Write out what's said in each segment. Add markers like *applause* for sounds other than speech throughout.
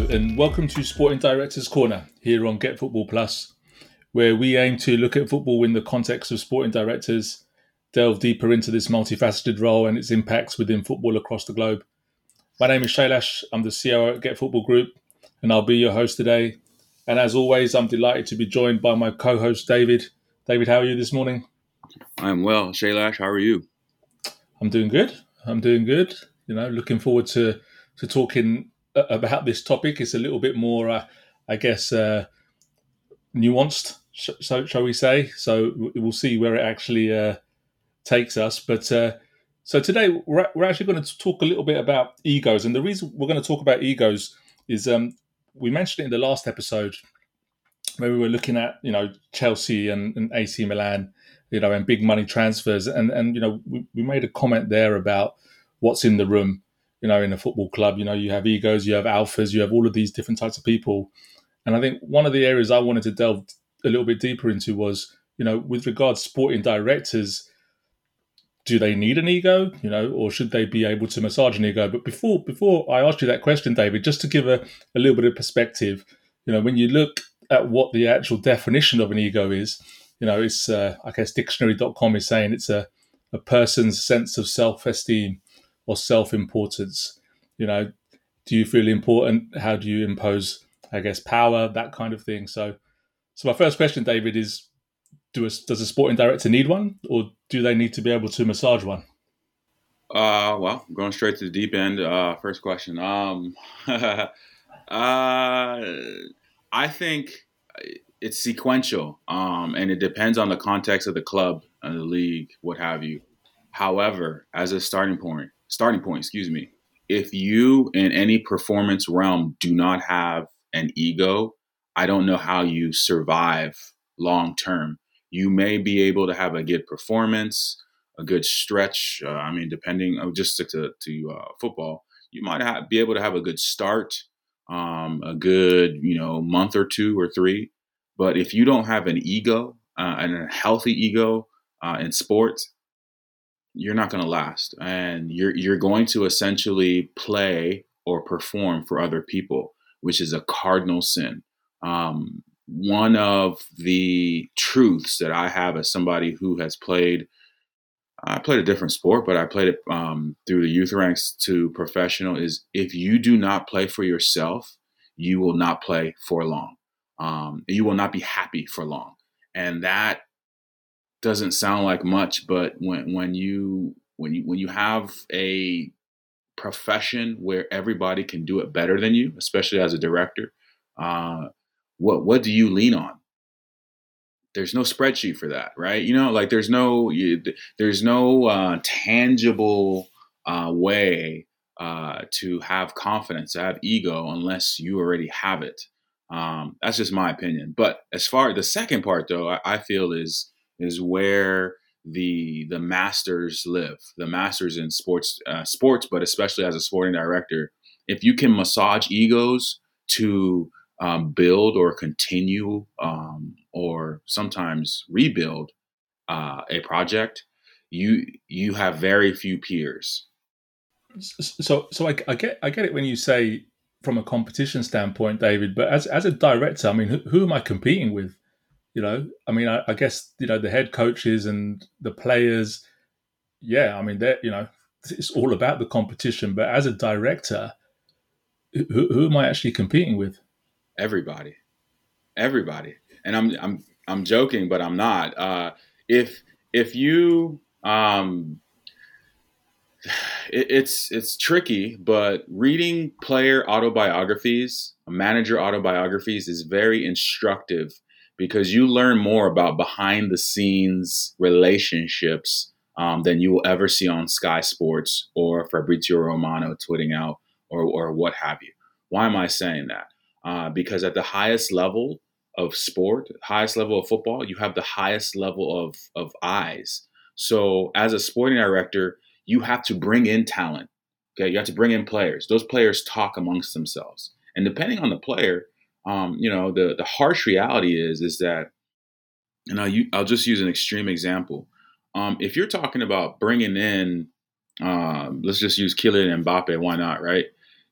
Hello, and welcome to Sporting Directors Corner here on Get Football Plus, where we aim to look at football in the context of sporting directors, delve deeper into this multifaceted role and its impacts within football across the globe. My name is Shailash, I'm the COO at Get Football Group, and I'll be your host today. And as always, I'm delighted to be joined by my co host, David. David, how are you this morning? I'm well. Shailash, how are you? I'm doing good. I'm doing good. You know, looking forward to to talking about this topic. It's a little bit more, uh, I guess, uh, nuanced, so shall we say? So we'll see where it actually uh, takes us. But uh, so today we're, we're actually going to talk a little bit about egos, and the reason we're going to talk about egos is um, we mentioned it in the last episode where we were looking at you know Chelsea and, and AC Milan, you know, and big money transfers, and and you know we, we made a comment there about what's in the room you know, in a football club, you know, you have egos, you have alphas, you have all of these different types of people. And I think one of the areas I wanted to delve a little bit deeper into was, you know, with regards sporting directors, do they need an ego, you know, or should they be able to massage an ego? But before before I asked you that question, David, just to give a, a little bit of perspective, you know, when you look at what the actual definition of an ego is, you know, it's uh, I guess dictionary.com is saying it's a, a person's sense of self-esteem or self importance? You know, do you feel important? How do you impose, I guess, power, that kind of thing? So, so my first question, David, is: Do a, does a sporting director need one, or do they need to be able to massage one? Uh, well, going straight to the deep end. Uh, first question. Um, *laughs* uh, I think it's sequential, um, and it depends on the context of the club and the league, what have you. However, as a starting point, starting point, excuse me. If you in any performance realm do not have an ego, I don't know how you survive long term. You may be able to have a good performance, a good stretch. Uh, I mean, depending, I'll just stick to, to uh, football. You might be able to have a good start, um, a good, you know, month or two or three. But if you don't have an ego uh, and a healthy ego uh, in sports, you're not going to last and you're you're going to essentially play or perform for other people which is a cardinal sin. Um, one of the truths that i have as somebody who has played i played a different sport but i played it um, through the youth ranks to professional is if you do not play for yourself you will not play for long. Um, you will not be happy for long. And that doesn't sound like much, but when when you when you when you have a profession where everybody can do it better than you, especially as a director, uh, what what do you lean on? There's no spreadsheet for that, right? You know, like there's no you, there's no uh, tangible uh, way uh, to have confidence, to have ego, unless you already have it. Um, that's just my opinion. But as far the second part, though, I, I feel is is where the the masters live. The masters in sports, uh, sports, but especially as a sporting director, if you can massage egos to um, build or continue um, or sometimes rebuild uh, a project, you you have very few peers. So, so I, I, get I get it when you say from a competition standpoint, David. But as as a director, I mean, who, who am I competing with? You know, I mean, I, I guess you know the head coaches and the players. Yeah, I mean, they're you know, it's all about the competition. But as a director, who, who am I actually competing with? Everybody, everybody. And I'm I'm I'm joking, but I'm not. Uh, if if you um, it, it's it's tricky, but reading player autobiographies, manager autobiographies, is very instructive because you learn more about behind the scenes relationships um, than you will ever see on Sky Sports or Fabrizio Romano tweeting out or, or what have you. Why am I saying that? Uh, because at the highest level of sport, highest level of football, you have the highest level of, of eyes. So as a sporting director, you have to bring in talent. Okay, you have to bring in players. Those players talk amongst themselves. And depending on the player, um, you know, the the harsh reality is is that, and I'll I'll just use an extreme example. Um, if you're talking about bringing in, uh, let's just use Kylian Mbappe, why not, right?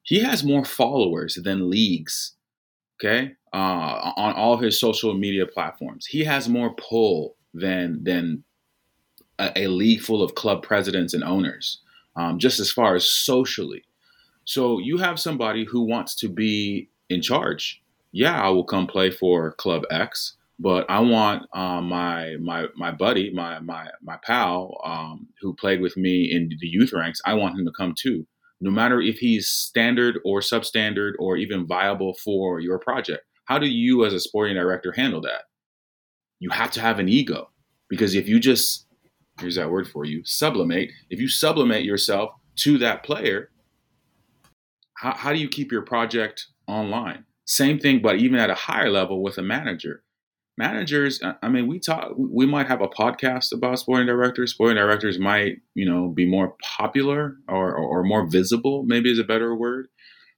he has more followers than leagues. Okay, uh, on all his social media platforms, he has more pull than than a, a league full of club presidents and owners. Um, just as far as socially, so you have somebody who wants to be in charge. Yeah, I will come play for Club X, but I want um, my my my buddy, my my my pal, um, who played with me in the youth ranks. I want him to come too no matter if he's standard or substandard or even viable for your project. How do you, as a sporting director, handle that? You have to have an ego because if you just, here's that word for you, sublimate, if you sublimate yourself to that player, how, how do you keep your project online? Same thing, but even at a higher level with a manager. Managers i mean we talk we might have a podcast about sporting directors. Sporting directors might you know be more popular or, or, or more visible maybe is a better word.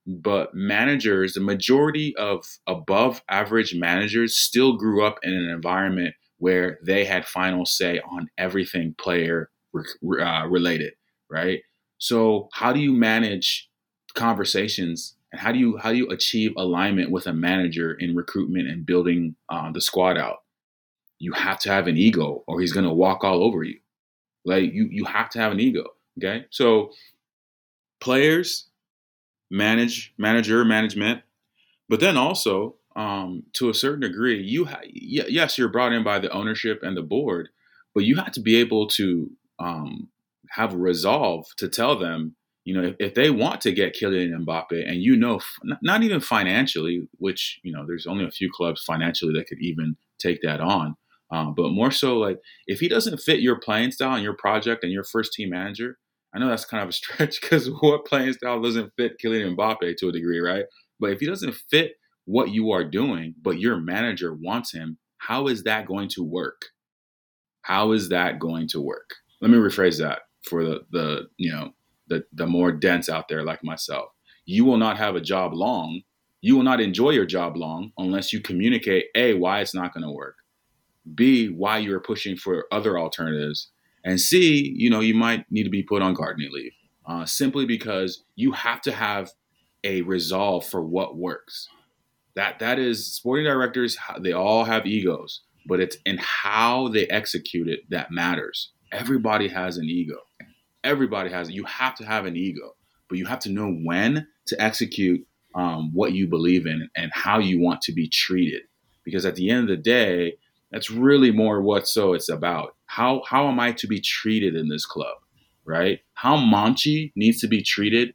But managers the majority of above average managers still grew up in an environment where they had final say on everything player uh, related right? So how do you manage conversations and how do you how do you achieve alignment with a manager in recruitment and building uh, the squad out? You have to have an ego, or he's going to walk all over you. Like you, you have to have an ego. Okay, so players manage manager management, but then also um, to a certain degree, you ha- yes, you're brought in by the ownership and the board, but you have to be able to um, have resolve to tell them you know, if, if, they want to get Kylian Mbappe, and you know, not even financially, which you know, there's only a few clubs financially that could even take that on, um, but more so like if he doesn't fit your playing style and your project and your first team manager, I know that's kind of a *laughs* stretch because what playing style doesn't fit Kylian Mbappe to a degree, right? But if he doesn't fit what you are doing, but your manager wants him, how is that going to work? How is that going to work? Let me rephrase that for the the you know the, the more dense out there like myself. You will not have a job long. You will not enjoy your job long unless you communicate A, why it's not going to work, B, why you're pushing for other alternatives, and C, you know, you might need to be put on gardening leave uh, simply because you have to have a resolve for what works. That that is sporting directors. They all have egos, but it's in how they execute it that matters. Everybody has an ego. Everybody has it. You have to have an ego, but you have to know when to execute um, what you believe in and how you want to be treated. Because at the end of the day, that's really more what so it's about. How how am I to be treated in this club, right? How Monchi needs to be treated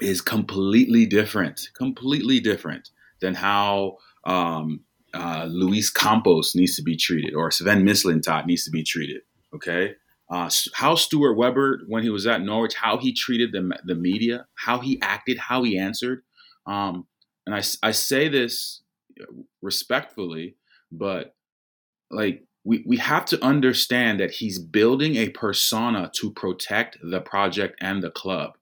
is completely different, completely different than how um, uh, Luis Campos needs to be treated or Sven Mislintat needs to be treated. Okay, uh, how Stuart Webber, when he was at Norwich, how he treated the, the media, how he acted, how he answered. Um, and I, I say this respectfully, but like we, we have to understand that he's building a persona to protect the project and the club.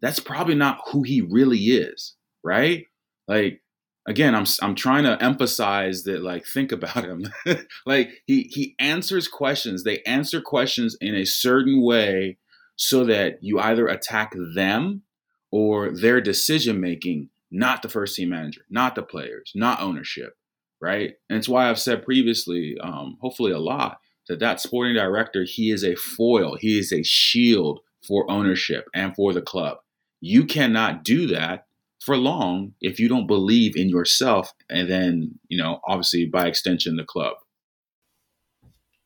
That's probably not who he really is, right? Like again i'm i'm trying to emphasize that like think about him. *laughs* Like he he answers questions. They answer questions in a certain way so that you either attack them or their decision making not the first team manager not the players not ownership right? And it's why i've said previously um, hopefully a lot that that sporting director he is a foil. He is a shield for ownership and for the club. You cannot do that for long if you don't believe in yourself and then you know obviously by extension the club.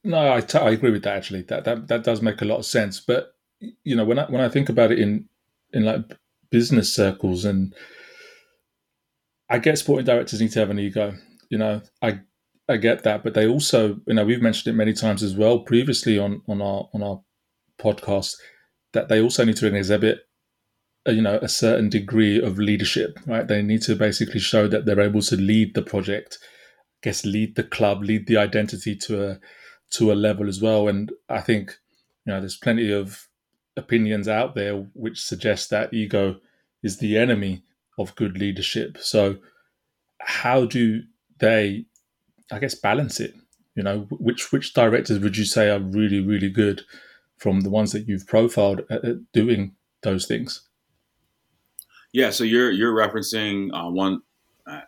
No I, t- I agree with that actually. That, that that does make a lot of sense. But you know when i when i think about it in in like business circles and i get sporting directors need to have an ego you know i i get that. But they also you know we've mentioned it many times as well previously on on our on our podcast that they also need to exhibit you know a certain degree of leadership right? They need to basically show that they're able to lead the project I guess lead the club lead the identity to a to a level as well. And i think you know there's plenty of opinions out there which suggest that ego is the enemy of good leadership. So how do they i guess balance it? You know which which directors would you say are really really good from the ones that you've profiled at, at doing those things Yeah, so you're you're referencing uh, one. Uh,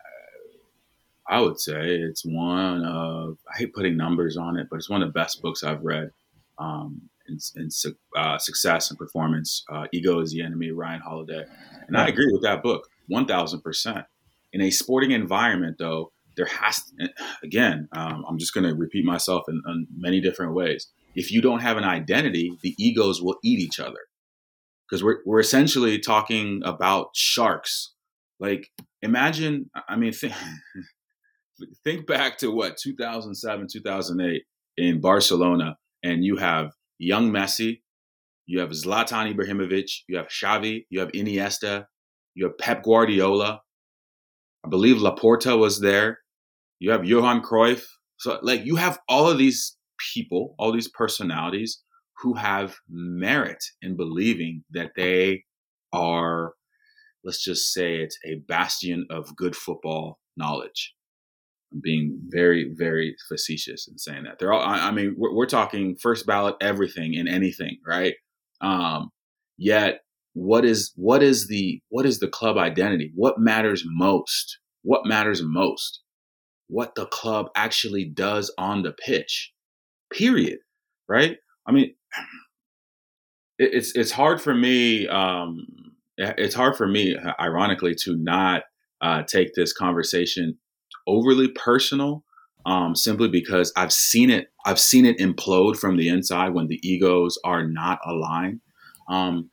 I would say it's one of I hate putting numbers on it, but it's one of the best books I've read um, in, in uh, success and performance. Uh, Ego is the enemy, Ryan Holiday, and I agree with that book one thousand percent. In a sporting environment, though, there has to, again. Um, I'm just going to repeat myself in, in many different ways. If you don't have an identity, the egos will eat each other because we're we're essentially talking about sharks. Like imagine, I mean, think, *laughs* think back to what 2007, 2008 in Barcelona, and you have young Messi, you have Zlatan Ibrahimovic, you have Xavi, you have Iniesta, you have Pep Guardiola. I believe Laporta was there. You have Johan Cruyff. So like you have all of these people, all these personalities who have merit in believing that they are, let's just say it's a bastion of good football knowledge. I'm being very, very facetious in saying that. They're all, I, mean, we're, we're, talking first ballot everything and anything, right? Um, yet what is what is the what is the club identity what matters most what matters most what the club actually does on the pitch period right i mean it's it's hard for me. Um, it's hard for me, ironically, to not uh, take this conversation overly personal, um, simply because I've seen it. I've seen it implode from the inside when the egos are not aligned. Um,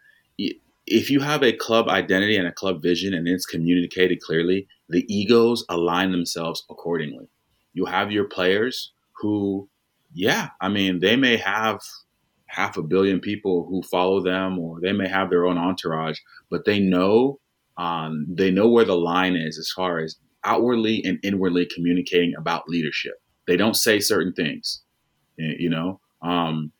if you have a club identity and a club vision and it's communicated clearly, the egos align themselves accordingly. You have your players who, yeah, I mean, they may have half a billion people who follow them, or they may have their own entourage, but they know um, they know where the line is as far as outwardly and inwardly communicating about leadership. They don't say certain things, you know. Um,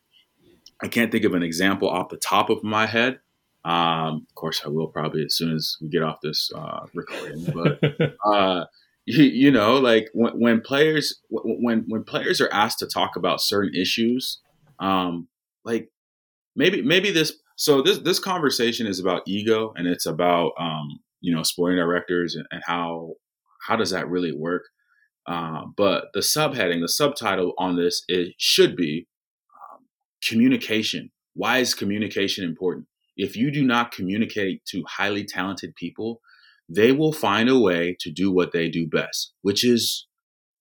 I can't think of an example off the top of my head. Um, of course, I will probably as soon as we get off this uh, recording. But *laughs* uh, you, you, know, like when, when players when when players are asked to talk about certain issues, um, like maybe maybe this so this this conversation is about ego and it's about um, you know sporting directors and, and how how does that really work? Uh, but the subheading the subtitle on this it should be um, communication. Why is communication important? If you do not communicate to highly talented people they will find a way to do what they do best which is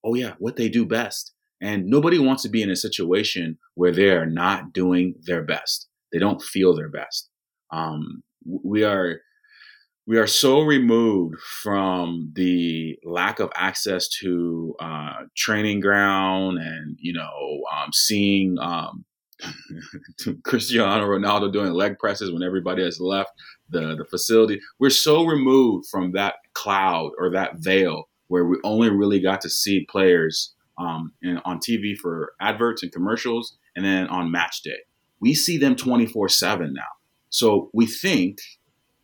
oh yeah what they do best. And nobody wants to be in a situation where they are not doing their best. They don't feel their best. Um, we are we are so removed from the lack of access to uh, training ground and you know um, seeing um, *laughs* Cristiano Ronaldo doing leg presses when everybody has left the, the facility. We're so removed from that cloud or that veil where we only really got to see players um, and on TV for adverts and commercials, and then on match day. We see them 24 7 now. So we think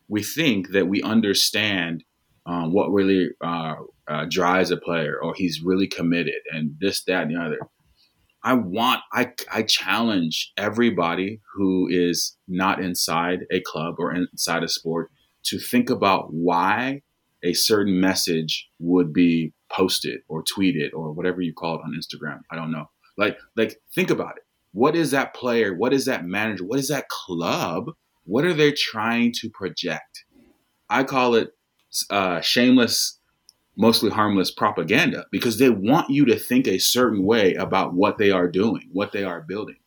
we think that we understand um, what really uh, uh, drives a player, or he's really committed, and this, that, and the other. I want, I, I challenge everybody who is not inside a club or inside a sport to think about why a certain message would be posted or tweeted or whatever you call it on Instagram. I don't know. Like, like think about it. What is that player? What is that manager? What is that club? What are they trying to project? I call it uh, shameless, mostly harmless propaganda because they want you to think a certain way about what they are doing, what they are building.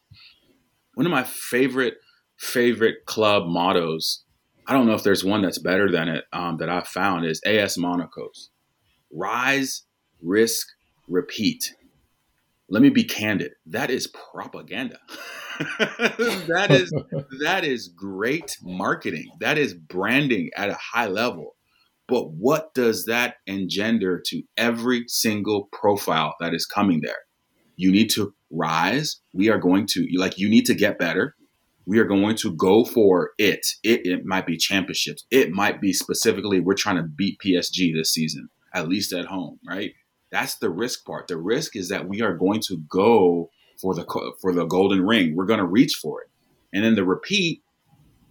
One of my favorite favorite club mottos I don't know if there's one that's better than it um, that I've found is AS Monaco's rise, risk, repeat. Let me be candid. That is propaganda. *laughs* that is *laughs* that is great marketing. That is branding at a high level. But what does that engender to every single profile that is coming there? You need to rise. We are going to like you need to get better we are going to go for it. It it might be championships. It might be specifically we're trying to beat PSG this season, at least at home, right? That's the risk part. The risk is that we are going to go for the for the golden ring. We're going to reach for it. And then the repeat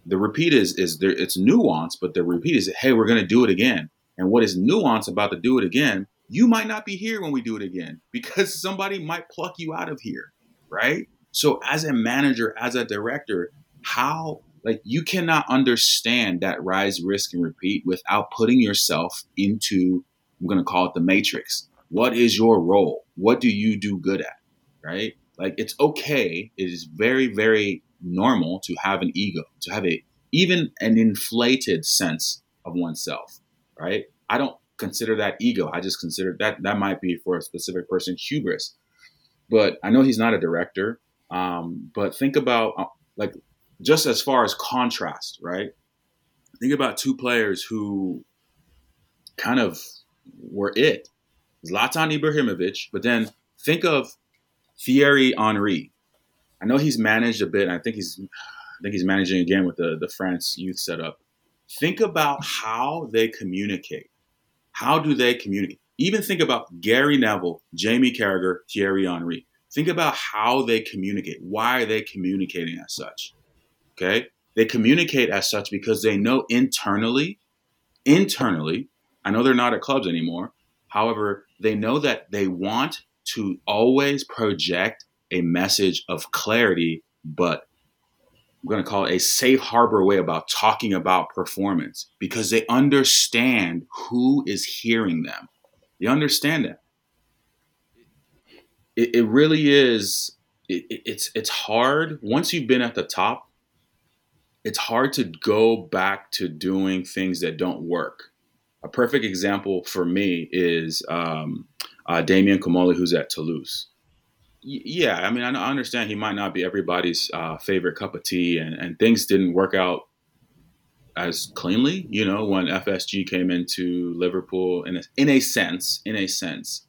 the repeat is is there it's nuance, but the repeat is hey, we're gonna do it again. And what is nuance about the do it again? You might not be here when we do it again *laughs* because somebody might pluck you out of here, right? So as a manager, as a director, how like you cannot understand that rise, risk, and repeat without putting yourself into I'm gonna call it the matrix. What is your role? What do you do good at? Right? Like it's okay. It is very, very normal to have an ego, to have a even an inflated sense of oneself, right? I don't consider that ego. I just consider that that might be for a specific person hubris. But I know he's not a director. Um, but think about uh, like just as far as contrast, right? Think about two players who kind of were it. Zlatan Ibrahimovic, but then think of Thierry Henry. I know he's managed a bit. I think he's I think he's managing again with the, the France youth setup. Think about how they communicate. How do they communicate? Even think about Gary Neville, Jamie Carragher, Thierry Henry. Think about how they communicate. Why are they communicating as such? Okay? They communicate as such because they know internally, internally, I know they're not at clubs anymore. However, they know that they want to always project a message of clarity, but I'm going to call it a safe harbor way about talking about performance because they understand who is hearing them. They understand that. It, it really is. It, it's it's hard once you've been at the top. It's hard to go back to doing things that don't work. A perfect example for me is um, uh, Damien Comolli, who's at Toulouse. Y- yeah, I mean, I, I, understand he might not be everybody's uh, favorite cup of tea, and, and things didn't work out as cleanly. You know, when FSG came into Liverpool, in a, in a sense, in a sense.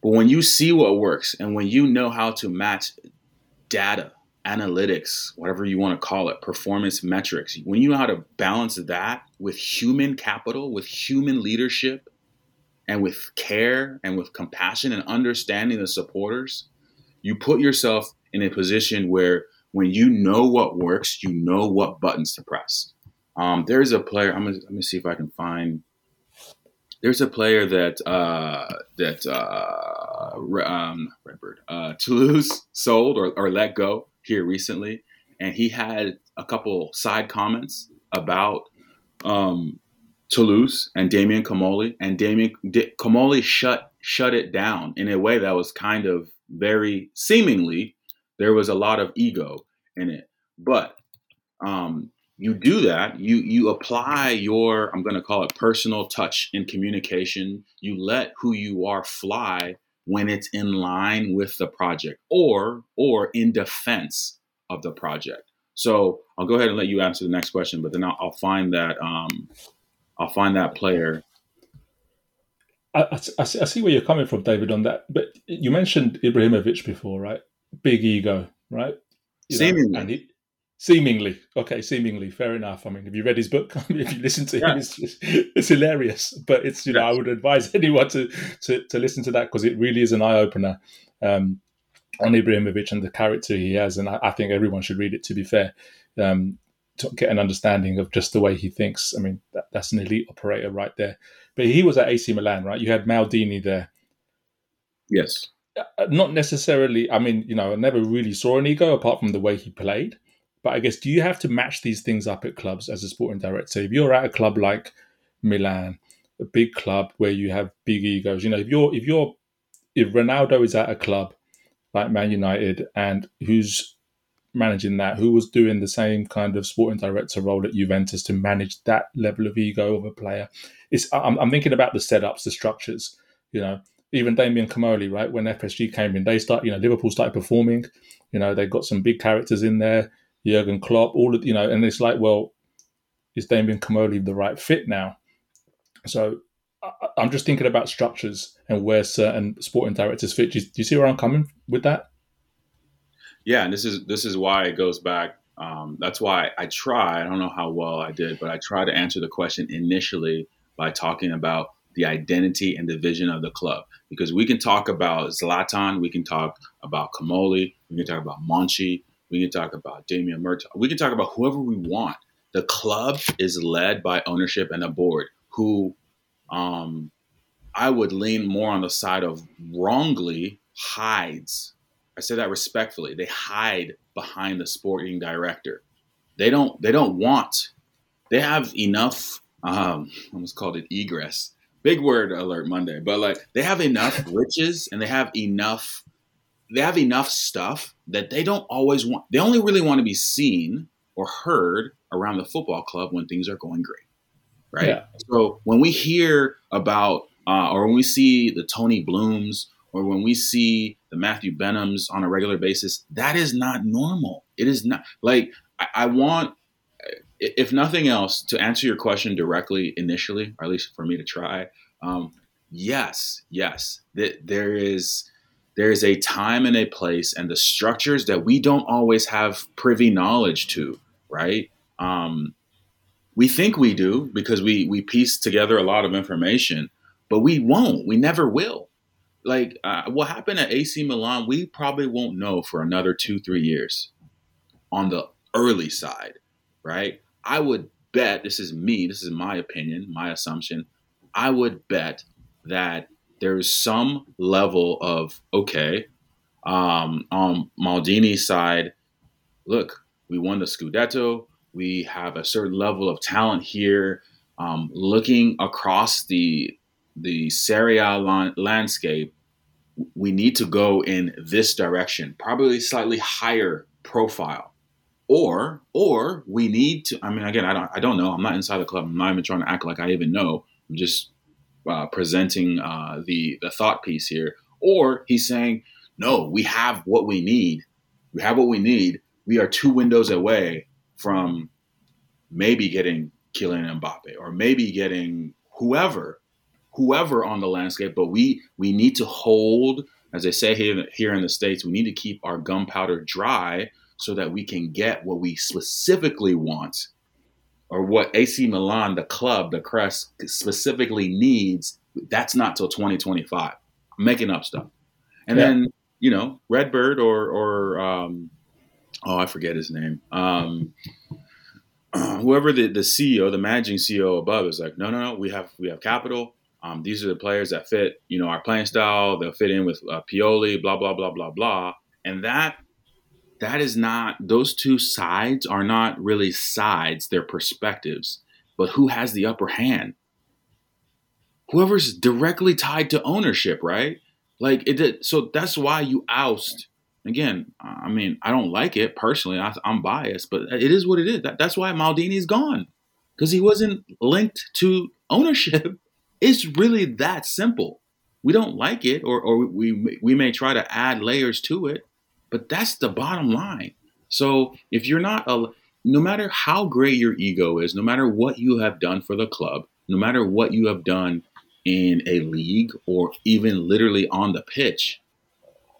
But when you see what works, and when you know how to match data, analytics, whatever you want to call it, performance metrics, when you know how to balance that with human capital, with human leadership, and with care and with compassion and understanding the supporters, you put yourself in a position where when you know what works, you know what buttons to press. Um, there's a player. I'm gonna, let me see if I can find. There's a player that uh, that uh, um, Redbird uh, Toulouse *laughs* sold or, or let go here recently, and he had a couple side comments about um, Toulouse and Damien Comolli, and Damien D- Comolli shut shut it down in a way that was kind of very seemingly there was a lot of ego in it, but um, you do that you you apply your i'm going to call it personal touch in communication. You let who you are fly when it's in line with the project or or in defense of the project so i'll go ahead and let you answer the next question but then i'll, I'll find that um, I'll find that player. I, I, I, see where you're coming from, David, on that. But you mentioned Ibrahimovic before, right? Big ego, right? You seemingly. Know, he, seemingly. Okay, seemingly. Fair enough. I mean, have you read his book? *laughs* if you listen to him, it's, it's, hilarious. But it's, you know, I would advise *laughs* anyone to, to, to listen to that because it really is an eye opener um, on Ibrahimovic and the character he has. And I, I, think everyone should read it, to be fair. Um, to get an understanding of just the way he thinks. I mean, that, that's an elite operator right there. But he was at AC Milan, right? You had Maldini there. Yes. Uh, not necessarily. I mean, you know, I never really saw an ego apart from the way he played. But I guess do you have to match these things up at clubs as a sporting director? So If you're at a club like Milan, a big club where you have big egos, you know, if you're if you're if Ronaldo is at a club like Man United and who's managing that, who was doing the same kind of sporting director role at Juventus to manage that level of ego of a player. It's I'm, I'm thinking about the setups, the structures. You know, even Damien Comolli, right? When FSG came in, they start. You know, Liverpool started performing. You know, they got some big characters in there. Jurgen Klopp, all of you know, and it's like, well, is Damien Comolli the right fit now? So I, I'm just thinking about structures and where certain sporting directors fit. Do you, do you see where I'm coming with that? yeah, and this is this is why it goes back. Um, that's why I try. I don't know how well I did, but I try to answer the question initially by talking about the identity and the vision of the club. Because we can talk about Zlatan, we can talk about Comolli, we can talk about Monchi, We can talk about Damian Murtaugh. We can talk about whoever we want. The club is led by ownership and a board who um, I would lean more on the side of wrongly hides. I say that respectfully. They hide behind the sporting director. They don't. They don't want. They have enough. Um, I almost called it egress. Big word alert Monday, but like they have enough *laughs* riches and they have enough. They have enough stuff that they don't always want. They only really want to be seen or heard around the football club when things are going great, right? Yeah. So when we hear about uh, or when we see the Tony Blooms or when we see the Matthew Benhams on a regular basis, that is not normal. It is not like I, I want, if nothing else, to answer your question directly initially, or at least for me to try. Um, yes, yes, that there is there is a time and a place and the structures that we don't always have privy knowledge to, right? Um, we think we do because we we piece together a lot of information, but we won't. We never will. Like uh, what happened at AC Milan, we probably won't know for another two, three years on the early side, right? I would bet, this is me, this is my opinion, my assumption. I would bet that there's some level of, okay, um, on Maldini's side, look, we won the Scudetto. We have a certain level of talent here. Um, looking across the the Serie A landscape, we need to go in this direction, probably slightly higher profile. Or, or we need to. I mean, again, I don't, I don't know. I'm not inside the club. I'm not even trying to act like I even know. I'm just uh, presenting uh, the the thought piece here. Or he's saying, no, we have what we need. We have what we need. We are two windows away from maybe getting Kylian Mbappe or maybe getting whoever whoever on the landscape, but we we need to hold, as they say here here in the states, we need to keep our gunpowder dry so that we can get what we specifically want, or what AC Milan, the club, the crest specifically needs. That's not till 2025. I'm making up stuff, and yeah. then you know Redbird or or um, oh I forget his name. Um, *clears throat* whoever the, the CEO, the managing CEO above is like, no, no, no, we have we have capital. Um, these are the players that fit, you know, our playing style. They'll fit in with uh, Pioli, blah blah blah blah blah. And that that is not; those two sides are not really sides; they're perspectives. But who has the upper hand? Whoever's directly tied to ownership, right? Like it. So that's why you oust. Again, I mean, I don't like it personally. I, am biased, but it is what it is. That, that's why Maldini's gone because he wasn't linked to ownership *laughs* it's really that simple. We don't like it, or, or we, we may try to add layers to it, but that's the bottom line. So if you're not a, no matter how great your ego is, no matter what you have done for the club, no matter what you have done in a league or even literally on the pitch,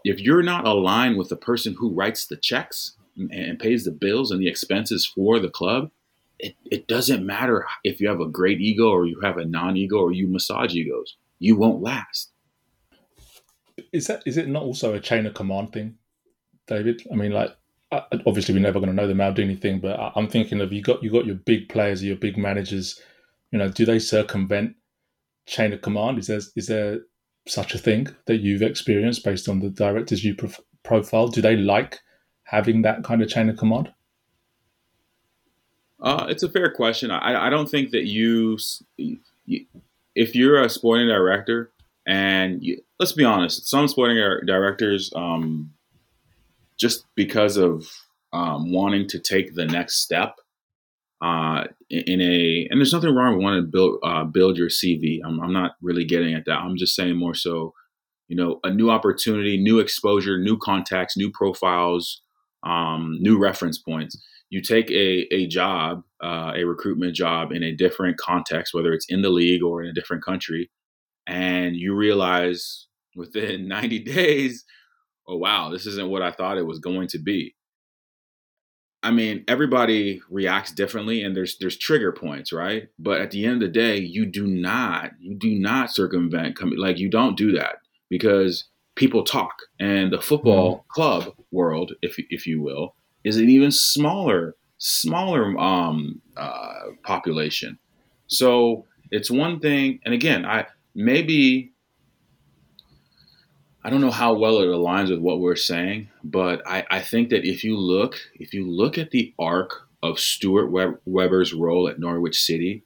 if you're not aligned with the person who writes the checks and pays the bills and the expenses for the club, it, it doesn't matter if you have a great ego or you have a non-ego or you massage egos. You won't last. Is that is it not also a chain of command thing david? I mean like obviously we're never going to know the maldini thing but i'm thinking of you got you got your big players your big managers you know do they circumvent chain of command? Is there is there such a thing that you've experienced based on the directors you prof- profile do they like having that kind of chain of command? Uh, it's a fair question. I, I don't think that you, if you're a sporting director, and you, let's be honest, some sporting directors, um, just because of um, wanting to take the next step uh, in a, and there's nothing wrong with wanting to build uh, build your CV. I'm, I'm not really getting at that. I'm just saying more so, you know, a new opportunity, new exposure, new contacts, new profiles, um, new reference points you take a, a job, uh, a recruitment job in a different context, whether it's in the league or in a different country, and you realize within *laughs* 90 days, oh, wow, this isn't what I thought it was going to be. I mean, everybody reacts differently and there's there's trigger points, right? But at the end of the day, you do not you do not circumvent like you don't do that because people talk and the football mm. club world, if if you will, is an even smaller smaller um, uh, population. So it's one thing, and again, I maybe I don't know how well it aligns with what we're saying, but I, I think that if you look if you look at the arc of Stuart Webber's role at Norwich City,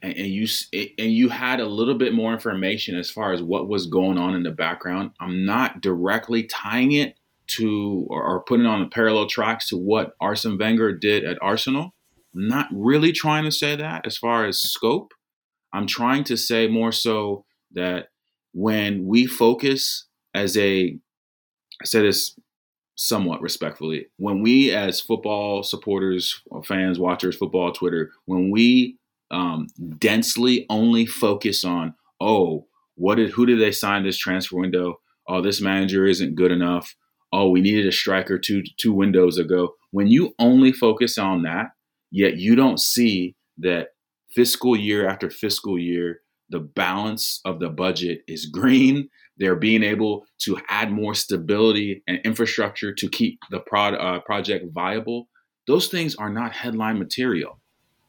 and, and you and you had a little bit more information as far as what was going on in the background. I'm not directly tying it to or, or putting on the parallel tracks to what Arsene Wenger did at Arsenal. I'm not really trying to say that as far as scope. I'm trying to say more so that when we focus as a, I said this somewhat respectfully, when we as football supporters, fans, watchers, football Twitter, when we um, densely only focus on, oh, what did who did they sign this transfer window? Oh, this manager isn't good enough. Oh, we needed a striker two two windows ago. When you only focus on that, yet you don't see that fiscal year after fiscal year, the balance of the budget is green. They're being able to add more stability and infrastructure to keep the prod, uh, project viable. Those things are not headline material.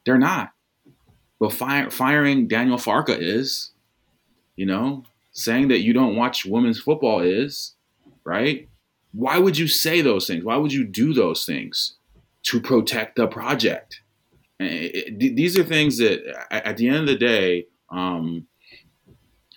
They're not. But firing Daniel Farke is, you know, saying that you don't watch women's football is, right? Why would you say those things? Why would you do those things? To protect the project. Eh, eh, eh, it, it, these are things that, at the end of the day, um,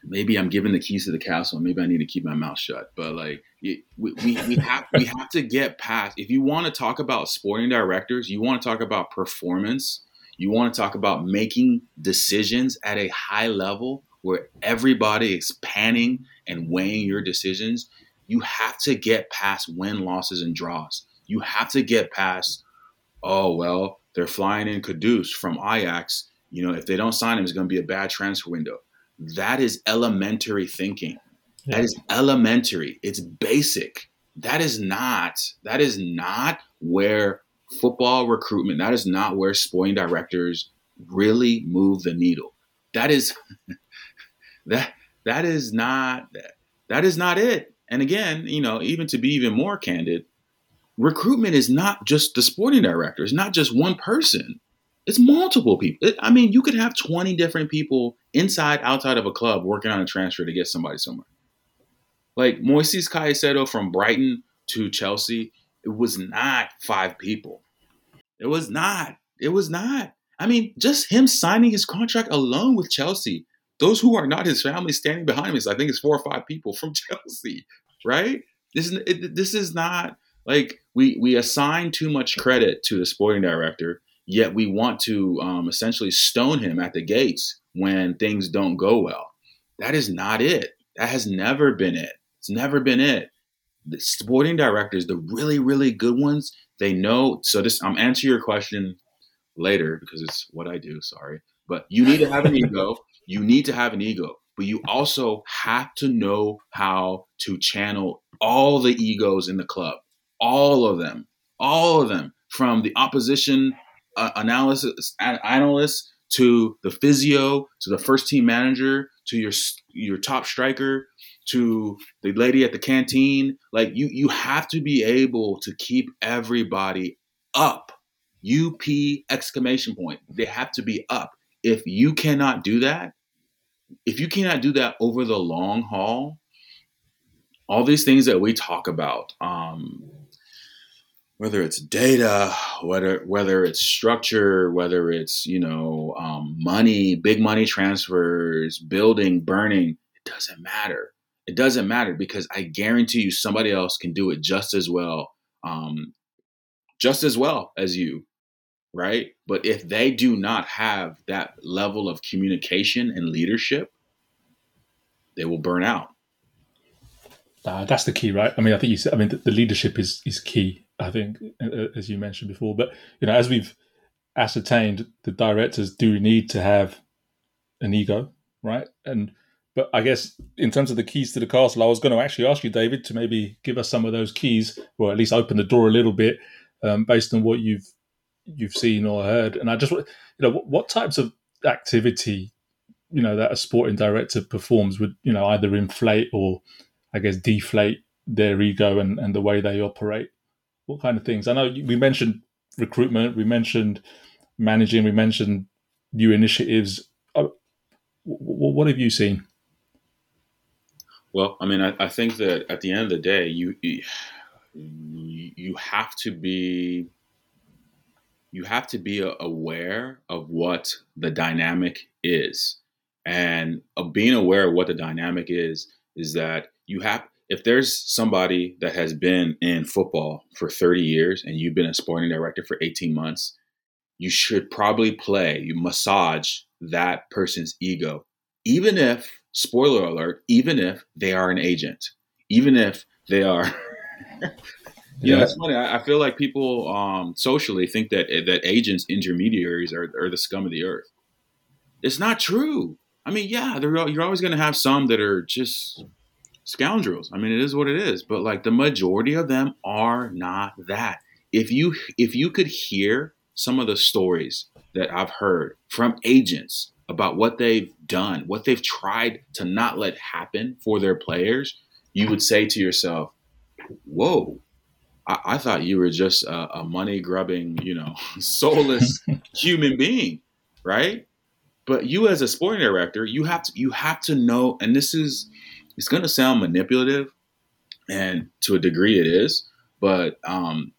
maybe I'm giving the keys to the castle. Maybe I need to keep my mouth shut. But like, we, we, we have we have to get past. If you want to talk about sporting directors, you want to talk about performance you want to talk about making decisions at a high level where everybody is panning and weighing your decisions. You have to get past win, losses, and draws. You have to get past, oh, well, they're flying in Kudus from Ajax. You know, if they don't sign him, it's going to be a bad transfer window. That is elementary thinking. Yeah. That is elementary. It's basic. That is not, that is not where football recruitment, that is not where sporting directors really move the needle. That is *laughs* that that is not that is not it. And again, you know, even to be even more candid, recruitment is not just the sporting director. It's not just one person. It's multiple people. It, I mean, you could have 20 different people inside, outside of a club working on a transfer to get somebody somewhere. Like Moises Caicedo from Brighton to Chelsea, it was not five people. It was not. It was not. I mean, just him signing his contract alone with Chelsea, those who are not his family standing behind him, is I think it's four or five people from *laughs* Chelsea, right? This is it, this is not like we we assign too much credit to the sporting director, yet we want to um, essentially stone him at the gates when things don't go well. That is not it. That has never been it. It's never been it the sporting directors, the really, really good ones, they know. So this, I'm answering your question later because it's what I do. Sorry, but you need to have an ego. *laughs* You need to have an ego, but you also have to know how to channel all the egos in the club, all of them, all of them, from the opposition uh, analysis analyst to the physio to the first team manager to your your top striker to the lady at the canteen. Like you, you have to be able to keep everybody up. UP exclamation point. They have to be up. If you cannot do that, if you cannot do that over the long haul, all these things that we talk about, um, whether it's data, whether whether it's structure, whether it's you know um, money, big money transfers, building, burning, it doesn't matter. It doesn't matter because I guarantee you somebody else can do it just as well, um, just as well as you, right? But if they do not have that level of communication and leadership, they will burn out. Uh, that's the key, right? I mean, I think you said. I mean, the, the leadership is is key. I think, as you mentioned before, but you know, as we've ascertained, the directors do need to have an ego, right? And but I guess in terms of the keys to the castle, I was going to actually ask you, David, to maybe give us some of those keys, or at least open the door a little bit, um, based on what you've you've seen or heard. And I just, you know, what, what types of activity, you know, that a sporting director performs would, you know, either inflate or, I guess, deflate their ego and, and the way they operate. What kind of things? I know we mentioned recruitment, we mentioned managing, we mentioned new initiatives. Uh, what have you seen? Well, I mean, I, I, think that at the end of the day, you you have to be you have to be aware of what the dynamic is, and being aware of what the dynamic is is that you have if there's somebody that has been in football for 30 years and you've been a sporting director for 18 months, you should probably play, you massage that person's ego. Even if, spoiler alert, even if they are an agent, even if they are. *laughs* you know, it's funny. I, I feel like people um, socially think that that agents, intermediaries, are, are the scum of the earth. It's not true. I mean, yeah, you're always going to have some that are just scoundrels. I mean, it is what it is. But like the majority of them are not that. If you if you could hear some of the stories that I've heard from agents about what they've done, what they've tried to not let happen for their players, you would say to yourself, "Whoa." I, I thought you were just a, a money grubbing, you know, *laughs* soulless *laughs* human being, right? But you, as a sporting director, you have to you have to know, and this is it's going to sound manipulative, and to a degree it is. But um,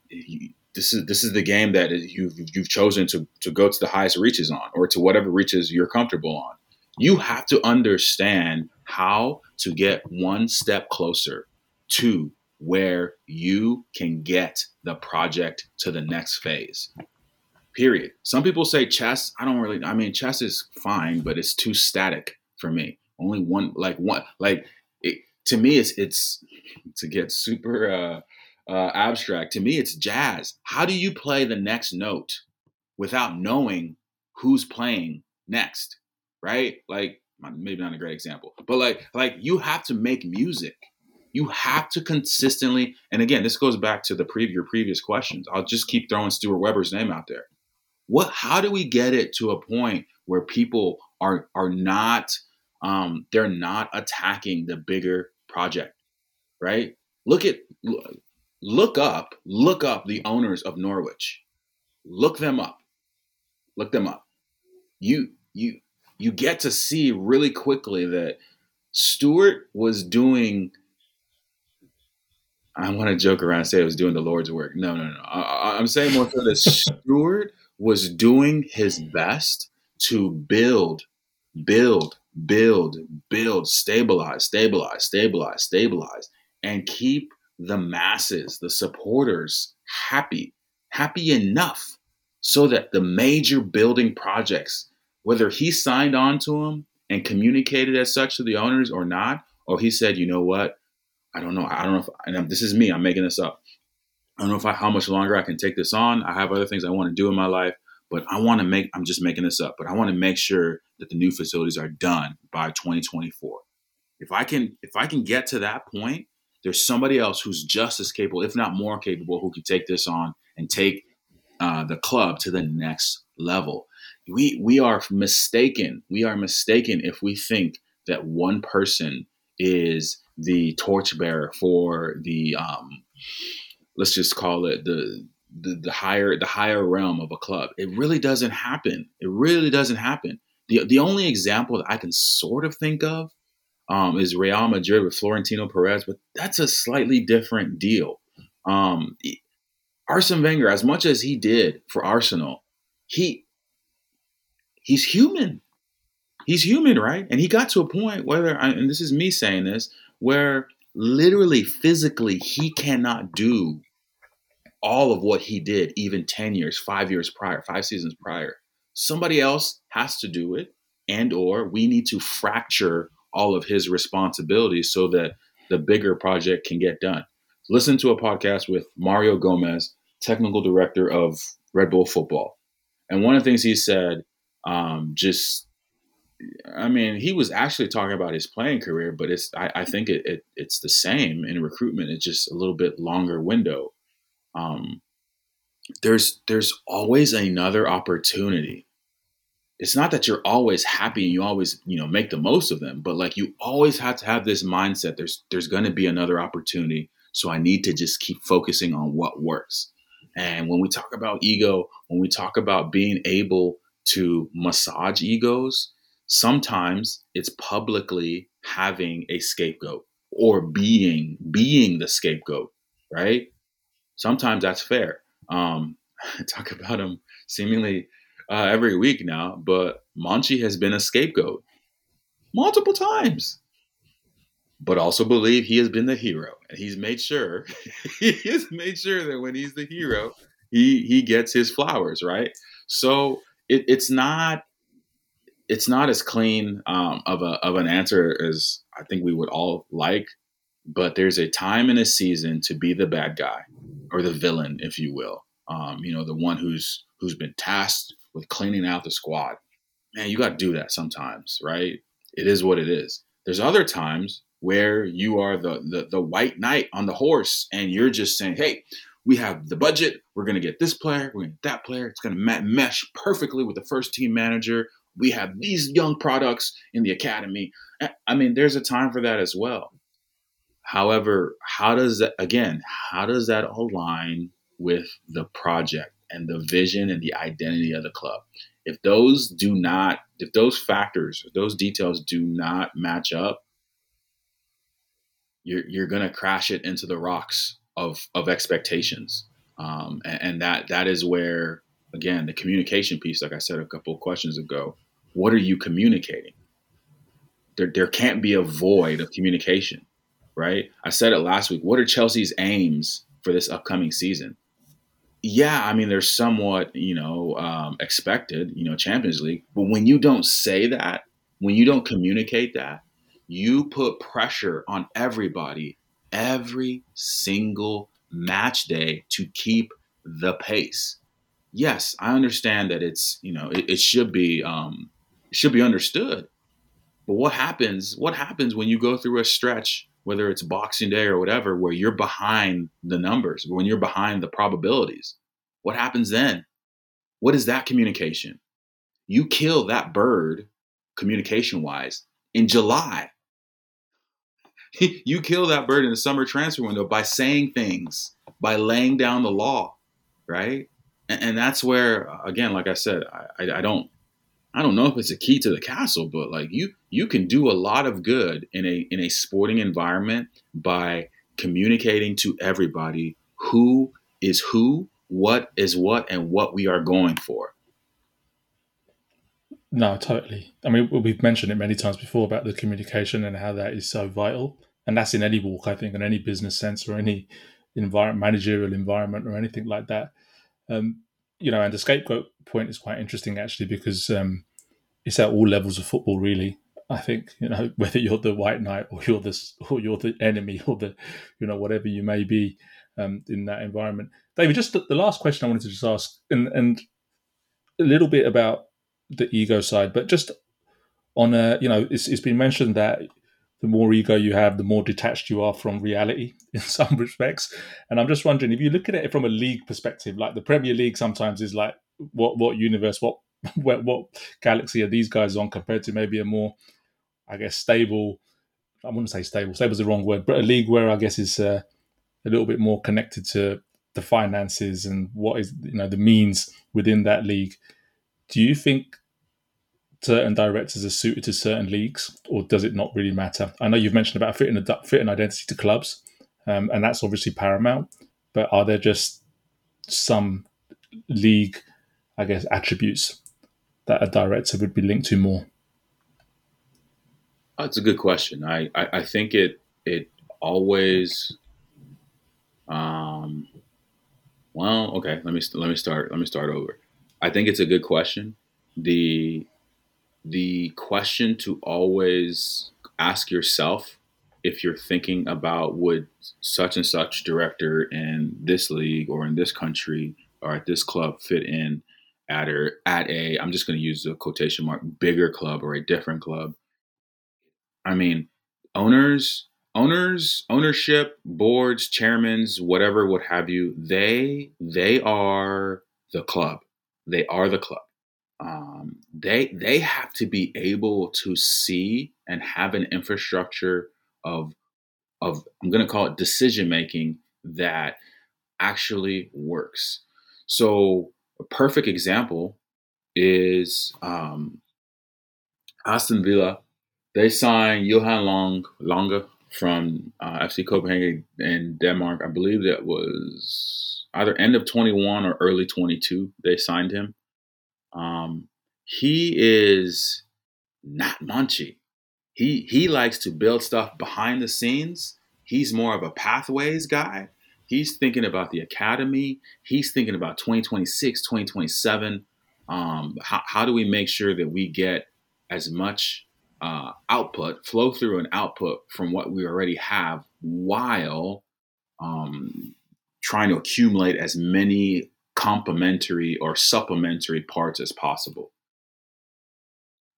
this is this is the game that you've you've chosen to to go to the highest reaches on, or to whatever reaches you're comfortable on. You have to understand how to get one step closer to where you can get the project to the next phase. Period. Some people say chess. I don't really. I mean, chess is fine, but it's too static for me. Only one, like one, like to me, it's it's to get super uh, uh, abstract. To me, it's jazz. How do you play the next note without knowing who's playing next? Right? Like maybe not a great example, but like like you have to make music. You have to consistently, and again, this goes back to the pre- your previous questions. I'll just keep throwing Stuart Webber's name out there. What? How do we get it to a point where people are are not um, they're not attacking the bigger project, right? Look at look up look up the owners of Norwich. Look them up. Look them up. You you you get to see really quickly that Stuart was doing. I want to joke around and say I was doing the Lord's work. No, no, no. I, am saying more so that *laughs* Stuart was doing his best to build, build, build, build, stabilize, stabilize, stabilize, stabilize, and keep the masses, the supporters happy, happy enough so that the major building projects, whether he signed on to them and communicated as such to the owners or not, or he said, you know what, I don't know, I don't know if, and this is me, I'm making this up. I don't know if I, how much longer I can take this on. I have other things I want to do in my life. But I want to make, I'm just making this up, but I want to make sure that the new facilities are done by 2024. If I can, if I can get to that point, there's somebody else who's just as capable, if not more capable, who can take this on and take uh, the club to the next level. We we are mistaken. We are mistaken if we think that one person is the torchbearer for the um, let's just call it the the, the higher the higher realm of a club. It really doesn't happen. It really doesn't happen. The the only example that I can sort of think of um, is Real Madrid with Florentino Perez, but that's a slightly different deal. Um, Arsene Wenger, as much as he did for Arsenal, he he's human. He's human, right? And he got to a point where, and this is me saying this, where literally physically he cannot do all of what he did even 10 years 5 years prior 5 seasons prior. Somebody else has to do it and or we need to fracture all of his responsibilities so that the bigger project can get done. Listen to a podcast with mario gomez technical director of red bull football. And one of the things he said um, just I mean, he was actually talking about his playing career, but it's I, I think it, it, it's the same in recruitment. It's just a little bit longer window um, there's there's always another opportunity. It's not that you're always happy and you always you know make the most of them, but like you always have to have this mindset. There's there's going to be another opportunity So I need to just keep focusing on what works. And when we talk about ego, when we talk about being able to massage egos, sometimes it's publicly having a scapegoat or being being the scapegoat, right? Sometimes that's fair. Um, I *laughs* talk about him seemingly uh, every week now, but Monchi has been a scapegoat multiple times. But also believe he has been the hero and he's made sure *laughs* he has made sure that when he's the hero he he gets his flowers right? So it, it's not it's not as clean um, of a of an answer as I think we would all like, but there's a time in a season to be the bad guy or the villain, if you will. Um, you know, the one who's who's been tasked with cleaning out the squad. Man, you got to do that sometimes, right? It is what it is. There's other times where you are the, the the white knight on the horse and you're just saying, "Hey, we have the budget. We're going to get this player. We're going to get that player. It's going to mesh perfectly with the first team manager. We have these young products in the academy. I mean, there's a time for that as well. However, how does that again? How does that align with the project and the vision and the identity of the club? If those do not, if those factors, if those details do not match up, you're you're gonna crash it into the rocks of of expectations, um, and, and that that is where again the communication piece, like I said a couple of questions ago, what are you communicating? There there can't be a void of communication, right? I said it last week. What are Chelsea's aims for this upcoming season? yeah, I mean, they're somewhat, you know, um, expected, you know, Champions League. But when you don't say that, when you don't communicate that, you put pressure on everybody every single match day to keep the pace. Yes, I understand that it's you know it, it should be um, it should be understood. But what happens? What happens when you go through a stretch, whether it's Boxing Day or whatever, where you're behind the numbers, when you're behind the probabilities? What happens then? What is that communication? You kill that bird, communication wise, in July. *laughs* you kill that bird in the summer transfer window by saying things, by laying down the law, right? And, and that's where, again, like I said, I, I, I don't, I don't know if it's a key to the castle, but like you, you can do a lot of good in a in a sporting environment by communicating to everybody who is who, what is what, and what we are going for. No, totally. I mean, we've mentioned it many times before about the communication and how that is so vital, and that's in any walk, I think, in any business sense or any environment, managerial environment or anything like that. Um, you know, and the scapegoat point is quite interesting actually because um, it's at all levels of football, really. I think you know *laughs* whether you're the white knight or you're the or you're the enemy or the you know whatever you may be um, in that environment. David, just the, the last question I wanted to just ask, and and a little bit about the ego side, but just on a you know, it's, it's been mentioned that the more ego you have, the more detached you are from reality *laughs* in some respects. And I'm just wondering if you look at it from a league perspective, like the Premier League sometimes is like what what universe, what *laughs* what, what galaxy are these guys on compared to maybe a more, I guess, stable. I wouldn't say stable. Stable is the wrong word, but a league where I guess is uh, a little bit more connected to the finances and what is you know the means within that league. Do you think certain directors are suited to certain leagues, or does it not really matter? I know you've mentioned about fitting a fitting identity to clubs, um, and that's obviously paramount. But are there just some league, I guess, attributes that a director would be linked to more? That's a good question. I, I, I think it it always um well okay let me let me start let me start over. I think it's a good question. The the question to always ask yourself if you're thinking about would such and such director in this league or in this country or at this club fit in at a at a I'm just going to use the quotation mark bigger club or a different club. I mean, owners, owners, ownership, boards, chairmans, whatever, what have you, they they are the club. They are the club um, they they have to be able to see and have an infrastructure of of I'm going to call it decision making that actually works. So a perfect example is um, Aston Villa. They signed Johan Long Lange from uh, FC Copenhagen in Denmark. I believe that was either end of 21 or early 22. They signed him. Um, he is not Monchi. He he likes to build stuff behind the scenes. He's more of a pathways guy. He's thinking about the academy. He's thinking about 2026, 2027. Um, how, how do we make sure that we get as much uh, output, flow through and output from what we already have while um, trying to accumulate as many complementary or supplementary parts as possible.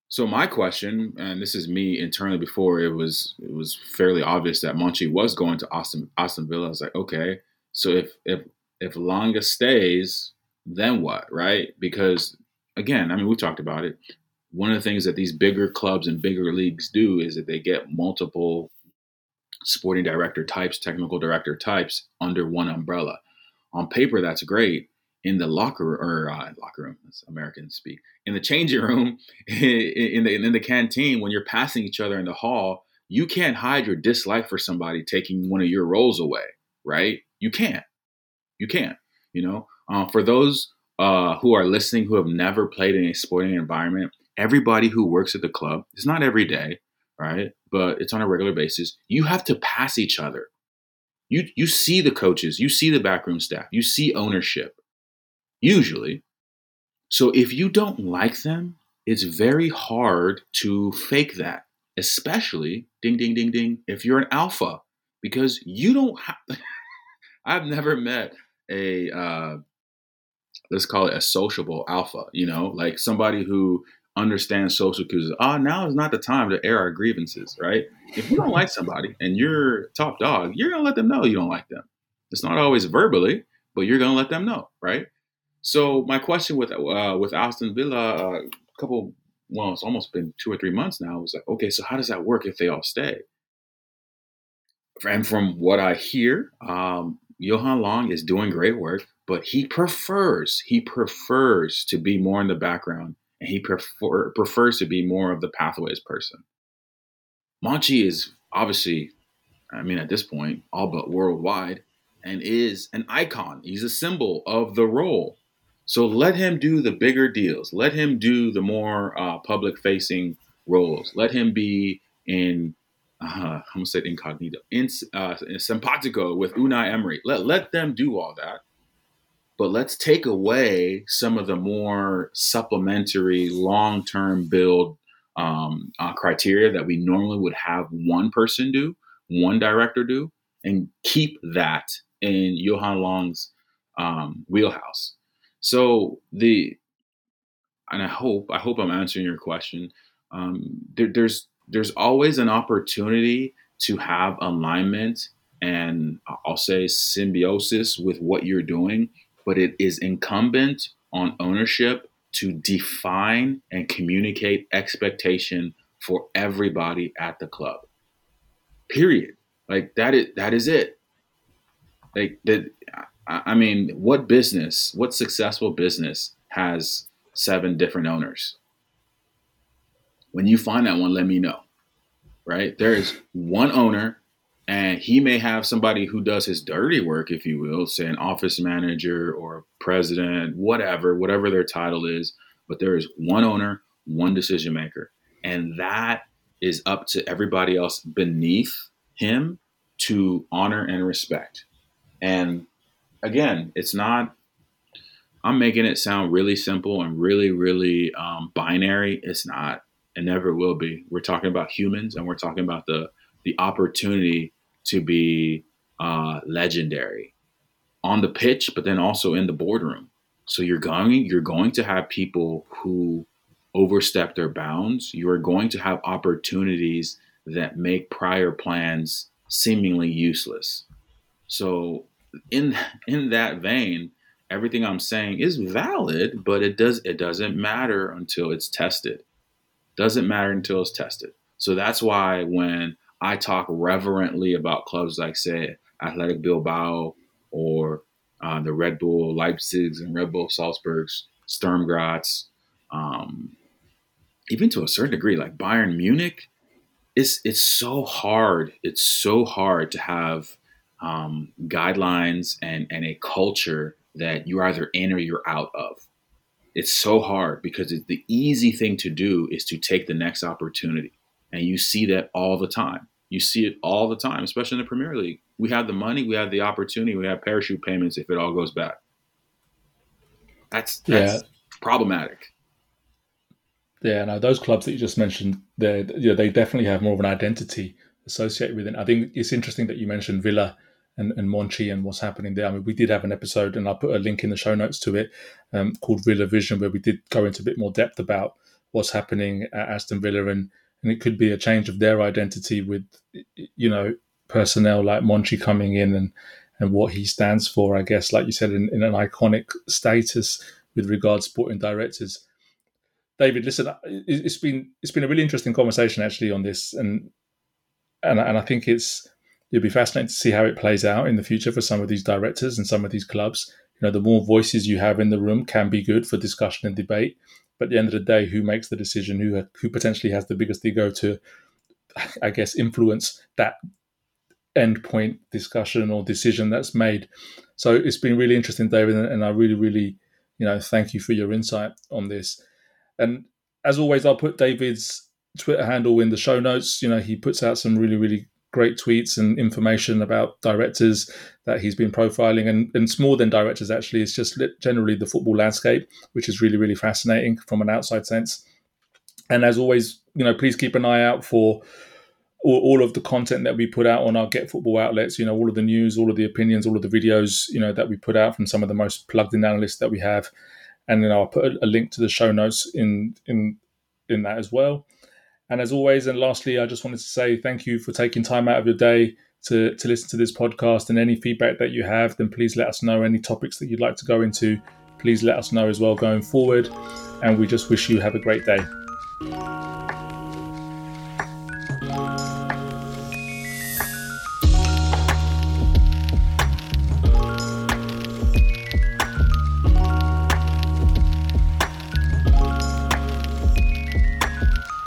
So my question, and this is me internally before it was it was fairly obvious that Monchi was going to Aston Aston Villa. I was like, okay, so if if if Lange stays, then what, right? Because again, I mean, we talked about it. One of the things that these bigger clubs and bigger leagues do is that they get multiple sporting director types, technical director types under one umbrella. On paper, that's great. In the locker or uh, locker room, as Americans speak, in the changing room, *laughs* in the in the canteen, when you're passing each other in the hall, you can't hide your dislike for somebody taking one of your roles away, right? You can't. You can't. You know, uh, for those uh, who are listening who have never played in a sporting environment, everybody who works at the club, it's not every day, right? But it's on a regular basis. You have to pass each other. You you see the coaches, you see the backroom staff, you see ownership. Usually. So if you don't like them, it's very hard to fake that, especially ding ding ding ding if you're an alpha because you don't have *laughs* I've never met a uh, let's call it a sociable alpha, you know, like somebody who understands social cues. Ah, oh, now is not the time to air our grievances, right? If you don't like somebody and you're top dog, you're gonna let them know you don't like them. It's not always verbally, but you're gonna let them know, right? So my question with uh, with Aston Villa, uh, a couple, well, it's almost been two or three months now. Was like, okay, so how does that work if they all stay? And from what I hear, um, Johan Lange is doing great work, but he prefers he prefers to be more in the background, and he prefer, prefers to be more of the pathways person. Monchi is obviously, I mean, at this point, all but worldwide, and is an icon. He's a symbol of the role. So let him do the bigger deals. Let him do the more uh, public-facing roles. Let him be in uh, I'm gonna say incognito, in, uh, in simpatico with Unai Emery. Let let them do all that, but let's take away some of the more supplementary long term build um, uh, criteria that we normally would have one person do, one director do, and keep that in Johan Lange's um, wheelhouse. So the and I hope I hope I'm answering your question. Um, there, there's there's always an opportunity to have alignment and I'll say symbiosis with what you're doing, but it is incumbent on ownership to define and communicate expectation for everybody at the club. Period. Like that is that is it. Like that I mean, what business, what successful business has seven different owners? When you find that one, let me know. Right? There is one owner, and he may have somebody who does his dirty work, if you will, say an office manager or president, whatever, whatever their title is. But there is one owner, one decision maker. And that is up to everybody else beneath him to honor and respect. And again, it's not I'm making it sound really simple and really, really um, binary. It's not and never will be. We're talking about humans, and we're talking about the the opportunity to be uh, legendary on the pitch, but then also in the boardroom. So you're going you're going to have people who overstep their bounds. You are going to have opportunities that make prior plans seemingly useless. So in in that vein, everything I'm saying is valid, but it does it doesn't matter until it's tested. Doesn't matter until it's tested. So that's why when I talk reverently about clubs like, say, Athletic Bilbao or uh, the Red Bull Leipzigs and Red Bull Salzburgs, Sturm Graz, um, even to a certain degree, like Bayern Munich. It's it's so hard. It's so hard to have um, guidelines and and a culture that you're either in or you're out of. It's so hard because it, the easy thing to do is to take the next opportunity, and you see that all the time. You see it all the time, especially in the Premier League. We have the money, we have the opportunity, we have parachute payments if it all goes bad. That's that's yeah. problematic. Yeah, no, those clubs that you just mentioned, they you know, they definitely have more of an identity associated with it. I think it's interesting that you mentioned Villa and, and Monchi and what's happening there. I mean, we did have an episode, and I'll put a link in the show notes to it, um, called Villa Vision, where we did go into a bit more depth about what's happening at Aston Villa, and and it could be a change of their identity with, you know, personnel like Monchi coming in and and what he stands for. I guess, like you said, in, in an iconic status with regards sporting directors. David, listen, it's been it's been a really interesting conversation actually on this, and and and I think it's it'll be fascinating to see how it plays out in the future for some of these directors and some of these clubs. You know, the more voices you have in the room can be good for discussion and debate. But at the end of the day, who makes the decision? Who who potentially has the biggest ego to, I guess, influence that endpoint discussion or decision that's made? So it's been really interesting, David, and I really, really, you know, thank you for your insight on this. And as always, I'll put David's Twitter handle in the show notes. You know, he puts out some really, really great tweets and information about directors that he's been profiling. And, and it's more than directors actually it's just generally the football landscape which is really really fascinating from an outside sense. And as always you know please keep an eye out for all, all of the content that we put out on our get football outlets you know all of the news all of the opinions all of the videos you know that we put out from some of the most plugged in analysts that we have. And then i'll put a, a link to the show notes in in in that as well and as always, and lastly, I just wanted to say thank you for taking time out of your day to, to listen to this podcast. And any feedback that you have, then please let us know. Any topics that you'd like to go into, please let us know as well going forward. And we just wish you have a great day.